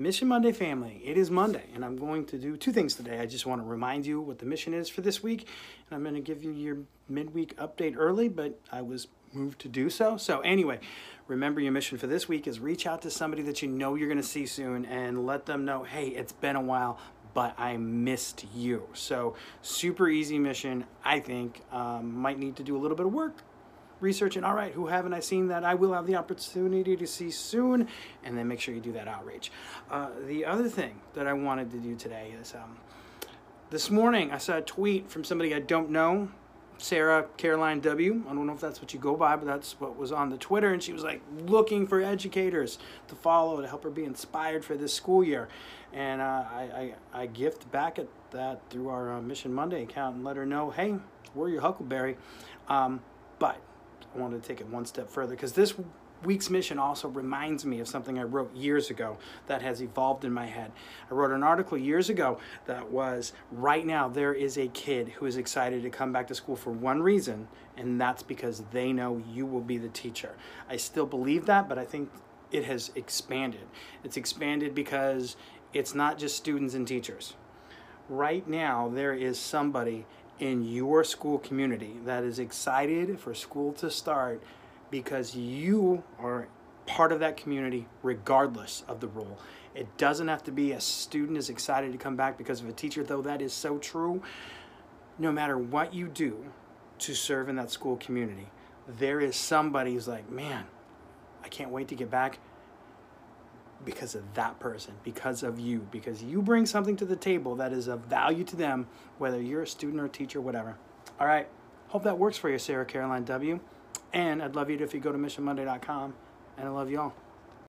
Mission Monday family, it is Monday, and I'm going to do two things today. I just want to remind you what the mission is for this week, and I'm going to give you your midweek update early, but I was moved to do so. So, anyway, remember your mission for this week is reach out to somebody that you know you're going to see soon and let them know, hey, it's been a while, but I missed you. So, super easy mission, I think. Um, might need to do a little bit of work researching, all right, who haven't I seen that I will have the opportunity to see soon? And then make sure you do that outreach. Uh, the other thing that I wanted to do today is um, this morning I saw a tweet from somebody I don't know. Sarah Caroline W. I don't know if that's what you go by, but that's what was on the Twitter. And she was like looking for educators to follow to help her be inspired for this school year. And uh, I, I, I gift back at that through our uh, Mission Monday account and let her know, hey, we're your Huckleberry. Um, but wanted to take it one step further because this week's mission also reminds me of something I wrote years ago that has evolved in my head. I wrote an article years ago that was right now there is a kid who is excited to come back to school for one reason, and that's because they know you will be the teacher. I still believe that, but I think it has expanded. It's expanded because it's not just students and teachers. Right now, there is somebody in your school community that is excited for school to start because you are part of that community regardless of the role. It doesn't have to be a student is excited to come back because of a teacher, though that is so true. No matter what you do to serve in that school community, there is somebody who's like, man, I can't wait to get back because of that person, because of you, because you bring something to the table that is of value to them, whether you're a student or a teacher, whatever. All right. Hope that works for you, Sarah Caroline W. And I'd love you to if you go to missionmonday.com. And I love you all.